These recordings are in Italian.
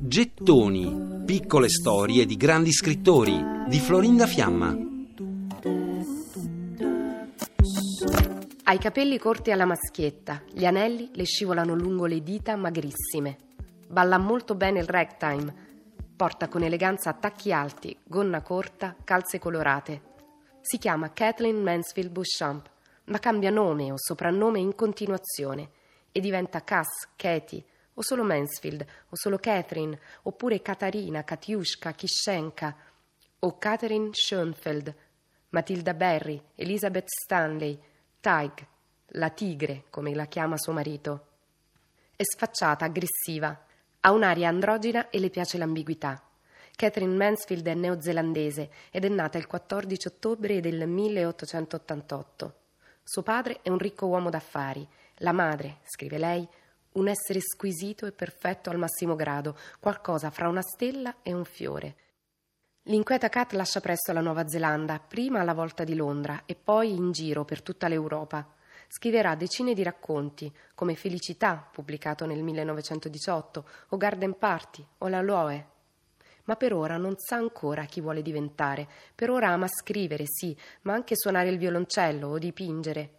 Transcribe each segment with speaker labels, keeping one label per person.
Speaker 1: Gettoni, piccole storie di grandi scrittori di Florinda Fiamma.
Speaker 2: Ha i capelli corti alla maschietta, gli anelli le scivolano lungo le dita magrissime. Balla molto bene il ragtime, porta con eleganza tacchi alti, gonna corta, calze colorate. Si chiama Kathleen Mansfield Beauchamp, ma cambia nome o soprannome in continuazione e diventa Cass, Katie, o solo Mansfield, o solo Catherine, oppure Katarina, Katiushka, Kishenka, o Catherine Schoenfeld, Matilda Berry, Elizabeth Stanley, Tig, la tigre, come la chiama suo marito. È sfacciata, aggressiva, ha un'aria androgina e le piace l'ambiguità. Catherine Mansfield è neozelandese ed è nata il 14 ottobre del 1888. Suo padre è un ricco uomo d'affari. La madre, scrive lei, un essere squisito e perfetto al massimo grado, qualcosa fra una stella e un fiore. L'inquieta Kat lascia presto la Nuova Zelanda, prima alla volta di Londra e poi in giro per tutta l'Europa. Scriverà decine di racconti, come Felicità, pubblicato nel 1918, o Garden Party, o La Loe. Ma per ora non sa ancora chi vuole diventare. Per ora ama scrivere, sì, ma anche suonare il violoncello o dipingere.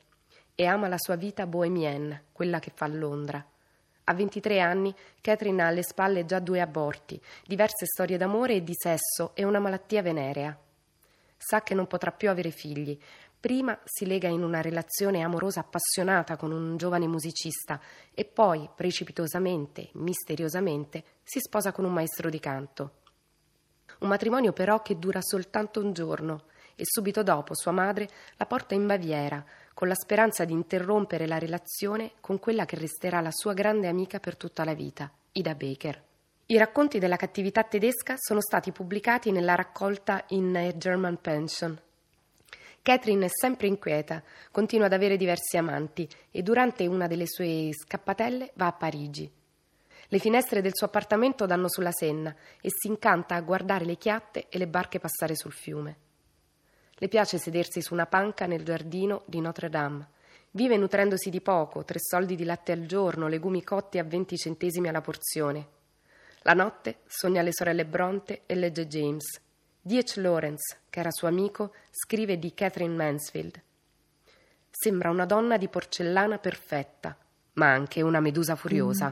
Speaker 2: E ama la sua vita bohemienne, quella che fa a Londra. A 23 anni Catherine ha alle spalle già due aborti, diverse storie d'amore e di sesso e una malattia venerea. Sa che non potrà più avere figli. Prima si lega in una relazione amorosa appassionata con un giovane musicista e poi, precipitosamente, misteriosamente, si sposa con un maestro di canto. Un matrimonio però che dura soltanto un giorno e subito dopo sua madre la porta in Baviera con la speranza di interrompere la relazione con quella che resterà la sua grande amica per tutta la vita, Ida Baker. I racconti della cattività tedesca sono stati pubblicati nella raccolta In a German Pension. Catherine è sempre inquieta, continua ad avere diversi amanti e durante una delle sue scappatelle va a Parigi. Le finestre del suo appartamento danno sulla Senna e si incanta a guardare le chiatte e le barche passare sul fiume. Le piace sedersi su una panca nel giardino di Notre Dame. Vive nutrendosi di poco, tre soldi di latte al giorno, legumi cotti a 20 centesimi alla porzione. La notte sogna le sorelle Bronte e legge James. D.H. Lawrence, che era suo amico, scrive di Catherine Mansfield. Sembra una donna di porcellana perfetta, ma anche una medusa furiosa.